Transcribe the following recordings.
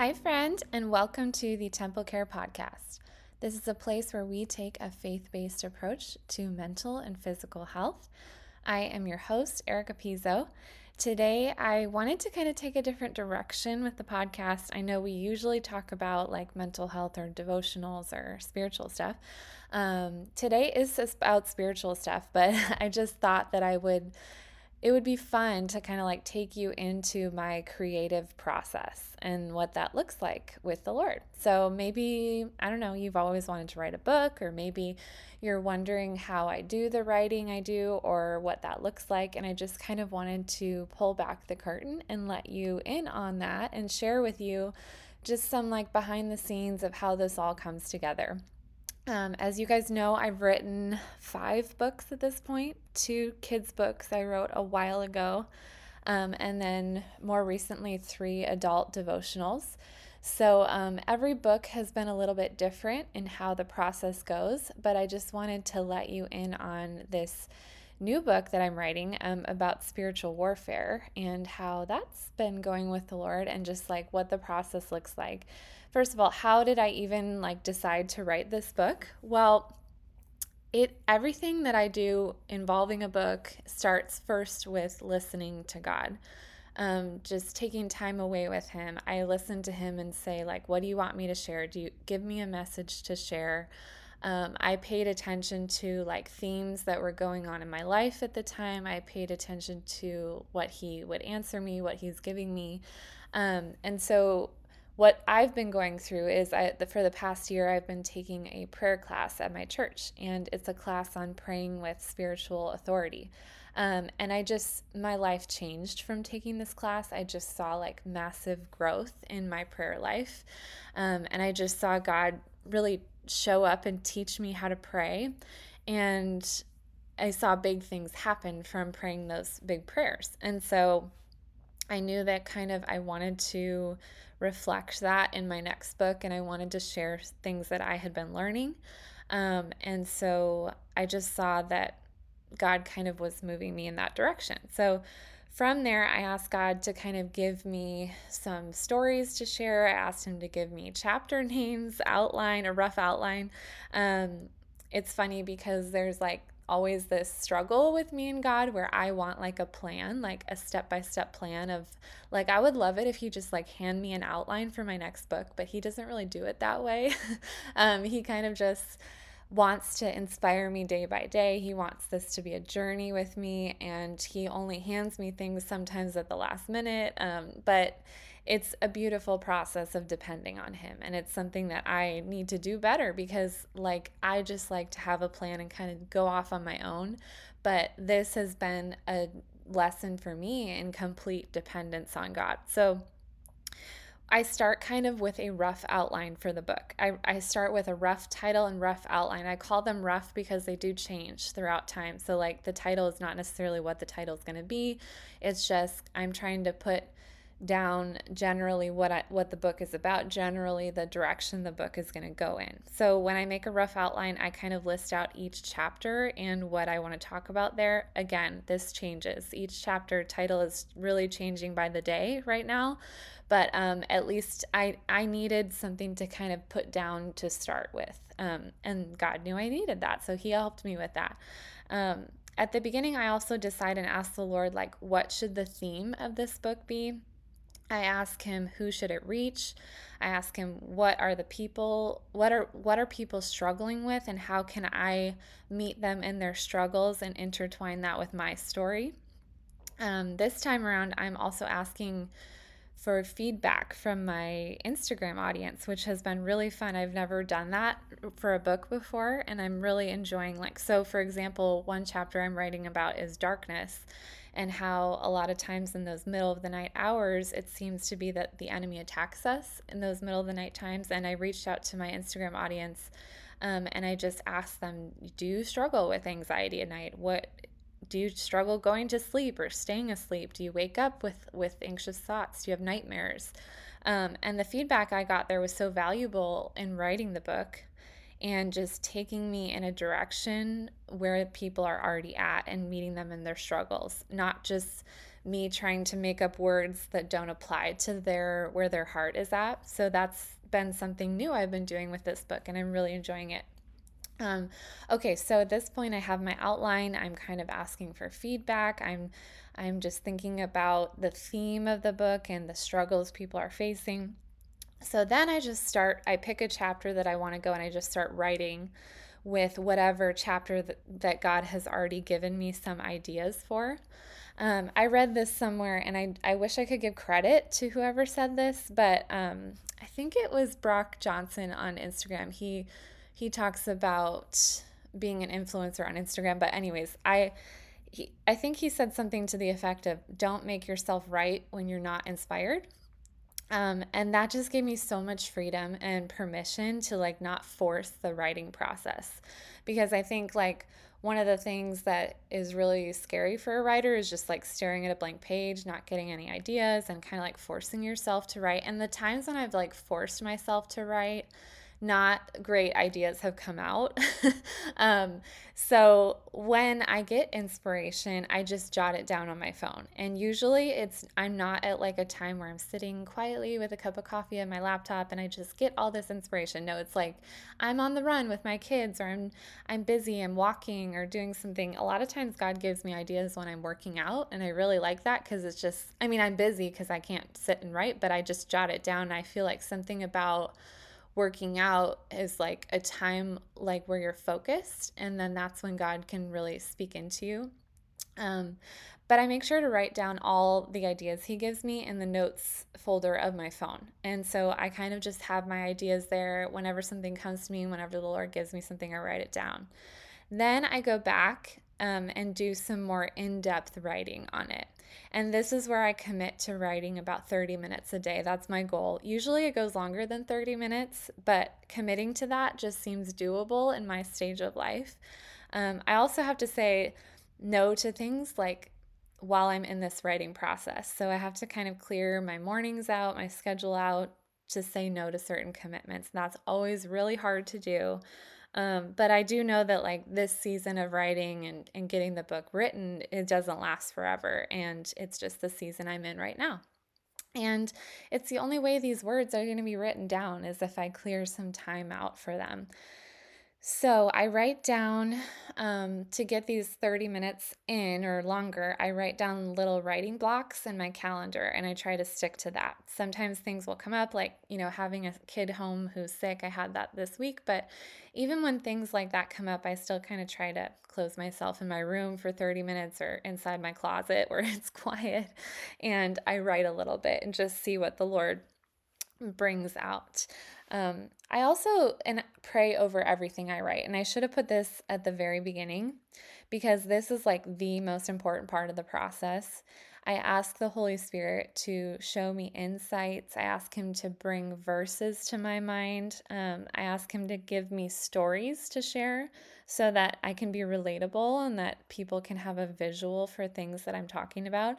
Hi, friend, and welcome to the Temple Care Podcast. This is a place where we take a faith based approach to mental and physical health. I am your host, Erica Pizzo. Today, I wanted to kind of take a different direction with the podcast. I know we usually talk about like mental health or devotionals or spiritual stuff. Um, today is about spiritual stuff, but I just thought that I would it would be fun to kind of like take you into my creative process and what that looks like with the Lord. So maybe, I don't know, you've always wanted to write a book, or maybe you're wondering how I do the writing I do or what that looks like. And I just kind of wanted to pull back the curtain and let you in on that and share with you just some like behind the scenes of how this all comes together. Um, as you guys know, I've written five books at this point, two kids' books I wrote a while ago, um, and then more recently, three adult devotionals. So um, every book has been a little bit different in how the process goes, but I just wanted to let you in on this new book that I'm writing um, about spiritual warfare and how that's been going with the Lord and just like what the process looks like first of all, how did I even like decide to write this book? Well, it everything that I do involving a book starts first with listening to God. Um, just taking time away with him. I listen to him and say, like, what do you want me to share? Do you give me a message to share? Um, I paid attention to like themes that were going on in my life at the time. I paid attention to what he would answer me, what he's giving me. Um, and so what I've been going through is I, for the past year, I've been taking a prayer class at my church, and it's a class on praying with spiritual authority. Um, and I just, my life changed from taking this class. I just saw like massive growth in my prayer life. Um, and I just saw God really show up and teach me how to pray. And I saw big things happen from praying those big prayers. And so I knew that kind of I wanted to reflect that in my next book, and I wanted to share things that I had been learning. Um, and so I just saw that God kind of was moving me in that direction. So from there, I asked God to kind of give me some stories to share. I asked Him to give me chapter names, outline, a rough outline. Um, it's funny because there's like always this struggle with me and God where I want like a plan, like a step by step plan of like, I would love it if he just like hand me an outline for my next book, but he doesn't really do it that way. um, he kind of just wants to inspire me day by day. He wants this to be a journey with me, and he only hands me things sometimes at the last minute. Um, but it's a beautiful process of depending on him and it's something that I need to do better because like I just like to have a plan and kind of go off on my own but this has been a lesson for me in complete dependence on God. So I start kind of with a rough outline for the book. I, I start with a rough title and rough outline. I call them rough because they do change throughout time. So, like, the title is not necessarily what the title is going to be. It's just I'm trying to put down generally what I, what the book is about, generally the direction the book is going to go in. So when I make a rough outline, I kind of list out each chapter and what I want to talk about there. Again, this changes. Each chapter title is really changing by the day right now, but um, at least I I needed something to kind of put down to start with, um, and God knew I needed that, so He helped me with that. Um, at the beginning, I also decided and asked the Lord, like, what should the theme of this book be? I ask him who should it reach. I ask him what are the people what are what are people struggling with and how can I meet them in their struggles and intertwine that with my story. Um, this time around, I'm also asking for feedback from my Instagram audience, which has been really fun. I've never done that for a book before, and I'm really enjoying like so for example, one chapter I'm writing about is darkness and how a lot of times in those middle of the night hours it seems to be that the enemy attacks us in those middle of the night times and I reached out to my Instagram audience um, and I just asked them, do you struggle with anxiety at night? What do you struggle going to sleep or staying asleep? Do you wake up with with anxious thoughts? Do you have nightmares? Um, and the feedback I got there was so valuable in writing the book and just taking me in a direction where people are already at and meeting them in their struggles, not just me trying to make up words that don't apply to their where their heart is at. So that's been something new I've been doing with this book and I'm really enjoying it. Um, okay, so at this point, I have my outline. I'm kind of asking for feedback. I'm, I'm just thinking about the theme of the book and the struggles people are facing. So then I just start. I pick a chapter that I want to go, and I just start writing with whatever chapter that, that God has already given me some ideas for. Um, I read this somewhere, and I, I wish I could give credit to whoever said this, but um, I think it was Brock Johnson on Instagram. He he talks about being an influencer on Instagram. But anyways, I he, I think he said something to the effect of "Don't make yourself write when you're not inspired." Um, and that just gave me so much freedom and permission to like not force the writing process because I think like one of the things that is really scary for a writer is just like staring at a blank page, not getting any ideas, and kind of like forcing yourself to write. And the times when I've like forced myself to write, not great ideas have come out. um, so when I get inspiration, I just jot it down on my phone. And usually it's I'm not at like a time where I'm sitting quietly with a cup of coffee and my laptop and I just get all this inspiration. No, it's like I'm on the run with my kids or I'm I'm busy, I'm walking or doing something. A lot of times God gives me ideas when I'm working out and I really like that cuz it's just I mean, I'm busy cuz I can't sit and write, but I just jot it down. I feel like something about working out is like a time like where you're focused and then that's when god can really speak into you. Um, but i make sure to write down all the ideas he gives me in the notes folder of my phone. And so i kind of just have my ideas there whenever something comes to me whenever the lord gives me something i write it down. Then i go back um, and do some more in depth writing on it. And this is where I commit to writing about 30 minutes a day. That's my goal. Usually it goes longer than 30 minutes, but committing to that just seems doable in my stage of life. Um, I also have to say no to things like while I'm in this writing process. So I have to kind of clear my mornings out, my schedule out to say no to certain commitments. That's always really hard to do. Um, but I do know that like this season of writing and, and getting the book written, it doesn't last forever. And it's just the season I'm in right now. And it's the only way these words are going to be written down is if I clear some time out for them. So I write down um, to get these 30 minutes in or longer, I write down little writing blocks in my calendar and I try to stick to that. Sometimes things will come up, like, you know, having a kid home who's sick. I had that this week. But even when things like that come up, I still kind of try to close myself in my room for 30 minutes or inside my closet where it's quiet and I write a little bit and just see what the Lord brings out. Um, I also and pray over everything I write, and I should have put this at the very beginning because this is like the most important part of the process. I ask the Holy Spirit to show me insights. I ask Him to bring verses to my mind. Um, I ask Him to give me stories to share so that I can be relatable and that people can have a visual for things that I'm talking about.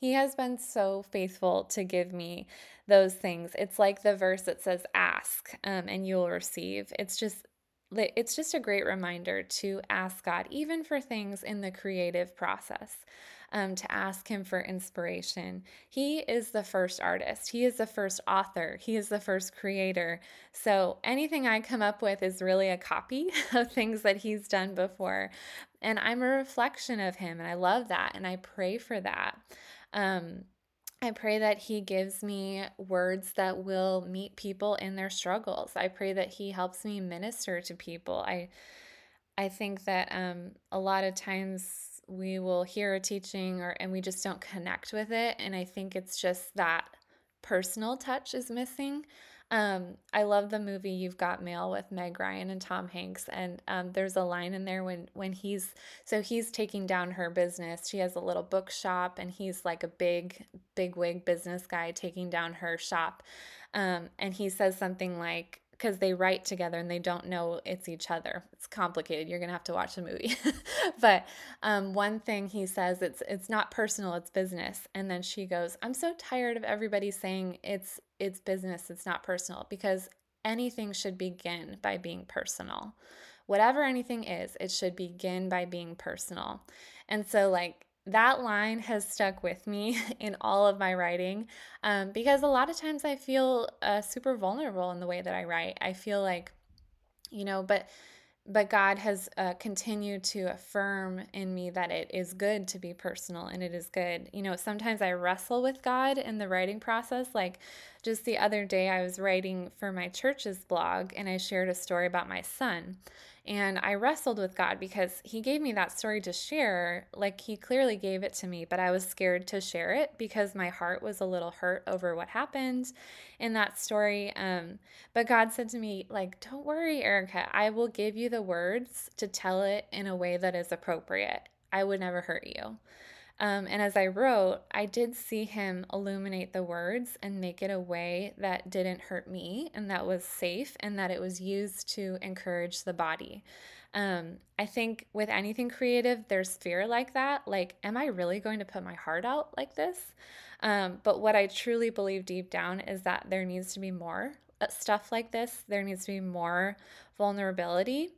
He has been so faithful to give me those things. It's like the verse that says, Ask um, and you will receive. It's just it's just a great reminder to ask God, even for things in the creative process, um, to ask Him for inspiration. He is the first artist, He is the first author, He is the first creator. So anything I come up with is really a copy of things that He's done before. And I'm a reflection of Him, and I love that, and I pray for that. Um, I pray that He gives me words that will meet people in their struggles. I pray that He helps me minister to people. I I think that um, a lot of times we will hear a teaching or and we just don't connect with it, and I think it's just that personal touch is missing. Um, I love the movie You've Got Mail with Meg Ryan and Tom Hanks, and um, there's a line in there when when he's so he's taking down her business. She has a little bookshop, and he's like a big big wig business guy taking down her shop, um, and he says something like, because they write together and they don't know it's each other. It's complicated. You're gonna have to watch the movie. but um, one thing he says it's it's not personal, it's business. And then she goes, "I'm so tired of everybody saying it's it's business, it's not personal because anything should begin by being personal. Whatever anything is, it should begin by being personal." And so like that line has stuck with me in all of my writing um, because a lot of times I feel uh, super vulnerable in the way that I write. I feel like, you know, but but God has uh, continued to affirm in me that it is good to be personal and it is good. You know, sometimes I wrestle with God in the writing process. Like just the other day, I was writing for my church's blog and I shared a story about my son. And I wrestled with God because He gave me that story to share. Like He clearly gave it to me, but I was scared to share it because my heart was a little hurt over what happened in that story. Um, but God said to me, like, don't worry, Erica, I will give you the words to tell it in a way that is appropriate. I would never hurt you. Um, and as I wrote, I did see him illuminate the words and make it a way that didn't hurt me and that was safe and that it was used to encourage the body. Um, I think with anything creative, there's fear like that. Like, am I really going to put my heart out like this? Um, but what I truly believe deep down is that there needs to be more uh, stuff like this. There needs to be more vulnerability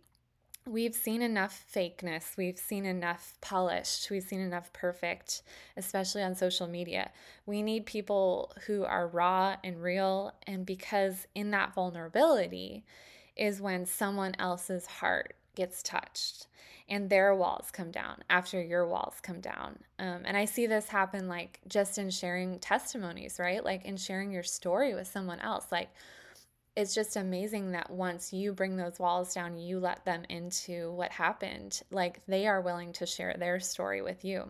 we've seen enough fakeness, we've seen enough polished, we've seen enough perfect, especially on social media. We need people who are raw and real, and because in that vulnerability is when someone else's heart gets touched and their walls come down after your walls come down. Um, and I see this happen like just in sharing testimonies, right? Like in sharing your story with someone else. Like, it's just amazing that once you bring those walls down, you let them into what happened. Like they are willing to share their story with you.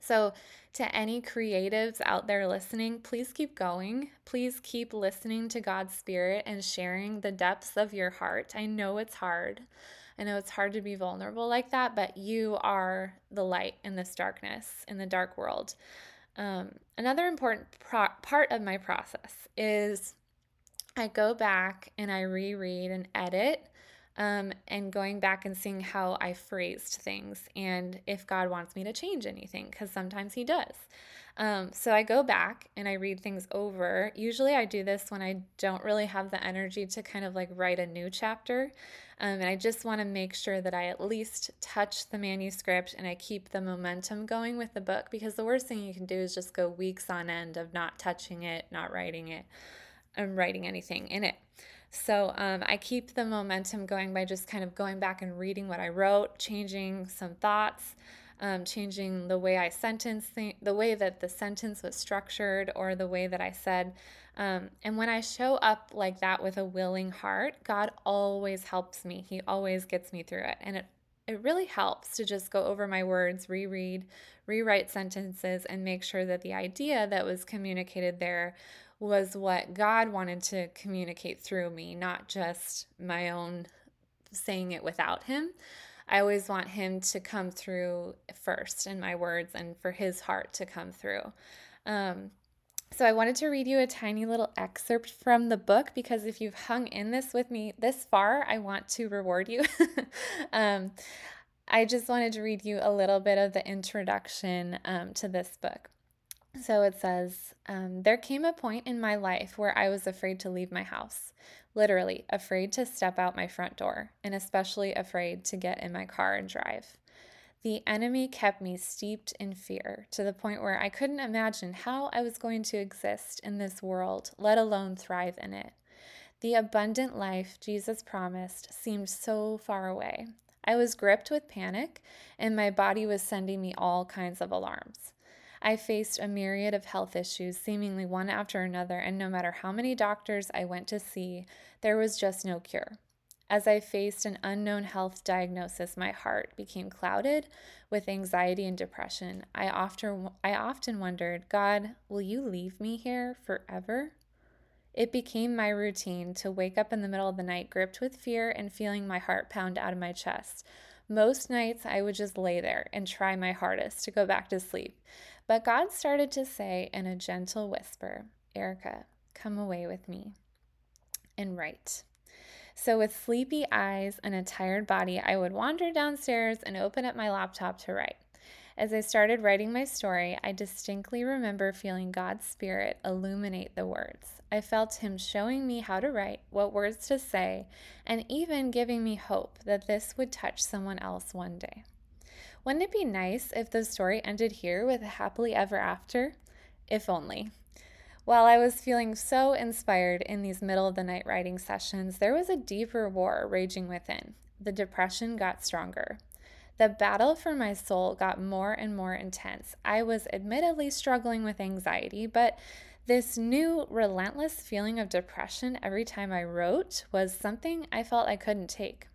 So, to any creatives out there listening, please keep going. Please keep listening to God's Spirit and sharing the depths of your heart. I know it's hard. I know it's hard to be vulnerable like that, but you are the light in this darkness, in the dark world. Um, another important pro- part of my process is I go back and I reread and edit um, and going back and seeing how I phrased things and if God wants me to change anything, because sometimes He does. Um, so I go back and I read things over. Usually I do this when I don't really have the energy to kind of like write a new chapter. Um, and I just want to make sure that I at least touch the manuscript and I keep the momentum going with the book because the worst thing you can do is just go weeks on end of not touching it, not writing it. I'm writing anything in it. So um, I keep the momentum going by just kind of going back and reading what I wrote, changing some thoughts, um, changing the way I sentence, th- the way that the sentence was structured, or the way that I said. Um, and when I show up like that with a willing heart, God always helps me. He always gets me through it, and it it really helps to just go over my words, reread, rewrite sentences, and make sure that the idea that was communicated there was what God wanted to communicate through me, not just my own saying it without Him. I always want Him to come through first in my words and for His heart to come through. Um, so I wanted to read you a tiny little excerpt from the book because if you've hung in this with me this far, I want to reward you. um, I just wanted to read you a little bit of the introduction um, to this book. So it says, um, There came a point in my life where I was afraid to leave my house, literally, afraid to step out my front door, and especially afraid to get in my car and drive. The enemy kept me steeped in fear to the point where I couldn't imagine how I was going to exist in this world, let alone thrive in it. The abundant life Jesus promised seemed so far away. I was gripped with panic, and my body was sending me all kinds of alarms. I faced a myriad of health issues, seemingly one after another, and no matter how many doctors I went to see, there was just no cure. As I faced an unknown health diagnosis, my heart became clouded with anxiety and depression. I often, I often wondered, God, will you leave me here forever? It became my routine to wake up in the middle of the night gripped with fear and feeling my heart pound out of my chest. Most nights, I would just lay there and try my hardest to go back to sleep. But God started to say in a gentle whisper, Erica, come away with me and write. So, with sleepy eyes and a tired body, I would wander downstairs and open up my laptop to write. As I started writing my story, I distinctly remember feeling God's Spirit illuminate the words. I felt Him showing me how to write, what words to say, and even giving me hope that this would touch someone else one day. Wouldn't it be nice if the story ended here with a happily ever after? If only. While I was feeling so inspired in these middle of the night writing sessions, there was a deeper war raging within. The depression got stronger. The battle for my soul got more and more intense. I was admittedly struggling with anxiety, but this new relentless feeling of depression every time I wrote was something I felt I couldn't take.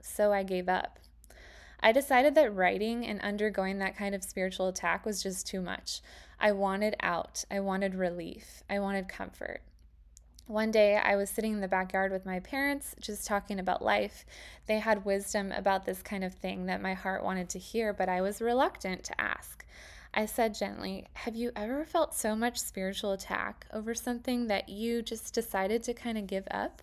So I gave up. I decided that writing and undergoing that kind of spiritual attack was just too much. I wanted out. I wanted relief. I wanted comfort. One day, I was sitting in the backyard with my parents, just talking about life. They had wisdom about this kind of thing that my heart wanted to hear, but I was reluctant to ask. I said gently, Have you ever felt so much spiritual attack over something that you just decided to kind of give up?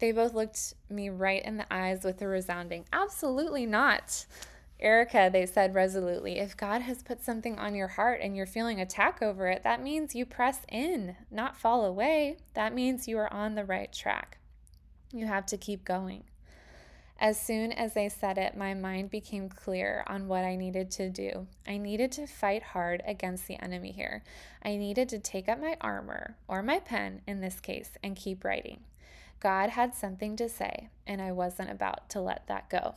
They both looked me right in the eyes with a resounding, Absolutely not. Erica, they said resolutely, if God has put something on your heart and you're feeling attack over it, that means you press in, not fall away. That means you are on the right track. You have to keep going. As soon as they said it, my mind became clear on what I needed to do. I needed to fight hard against the enemy here. I needed to take up my armor, or my pen in this case, and keep writing. God had something to say, and I wasn't about to let that go.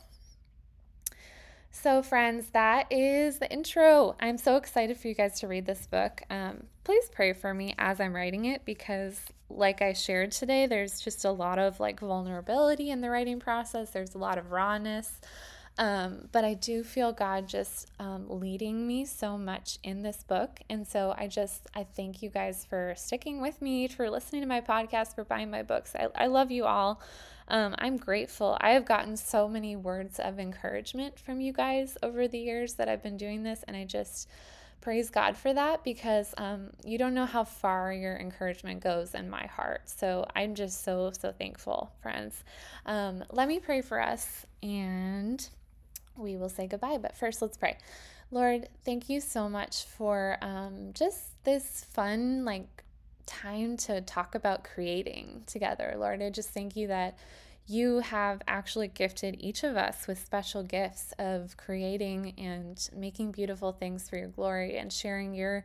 So, friends, that is the intro. I'm so excited for you guys to read this book. Um, please pray for me as I'm writing it because, like I shared today, there's just a lot of like vulnerability in the writing process. There's a lot of rawness. Um, but I do feel God just um, leading me so much in this book. And so I just, I thank you guys for sticking with me, for listening to my podcast, for buying my books. I, I love you all. Um, I'm grateful. I have gotten so many words of encouragement from you guys over the years that I've been doing this, and I just praise God for that because um, you don't know how far your encouragement goes in my heart. So I'm just so, so thankful, friends. Um, let me pray for us and we will say goodbye. But first, let's pray. Lord, thank you so much for um, just this fun, like, time to talk about creating together. Lord, I just thank you that you have actually gifted each of us with special gifts of creating and making beautiful things for your glory and sharing your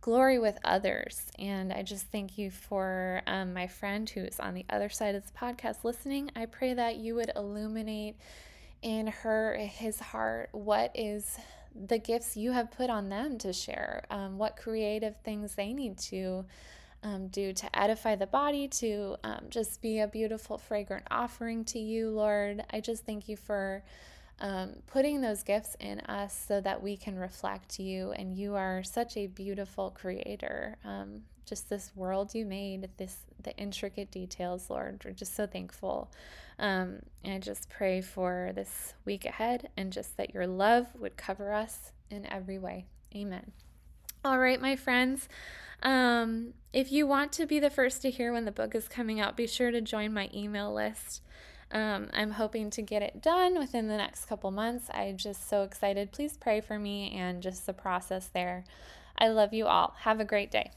glory with others. And I just thank you for um, my friend who's on the other side of this podcast listening. I pray that you would illuminate in her, his heart, what is the gifts you have put on them to share, um, what creative things they need to um, do to edify the body, to um, just be a beautiful, fragrant offering to you, Lord. I just thank you for um, putting those gifts in us so that we can reflect you. And you are such a beautiful creator. Um, just this world you made, this the intricate details, Lord. We're just so thankful. Um, and I just pray for this week ahead and just that your love would cover us in every way. Amen. All right, my friends. Um, if you want to be the first to hear when the book is coming out, be sure to join my email list. Um, I'm hoping to get it done within the next couple months. I'm just so excited. Please pray for me and just the process there. I love you all. Have a great day.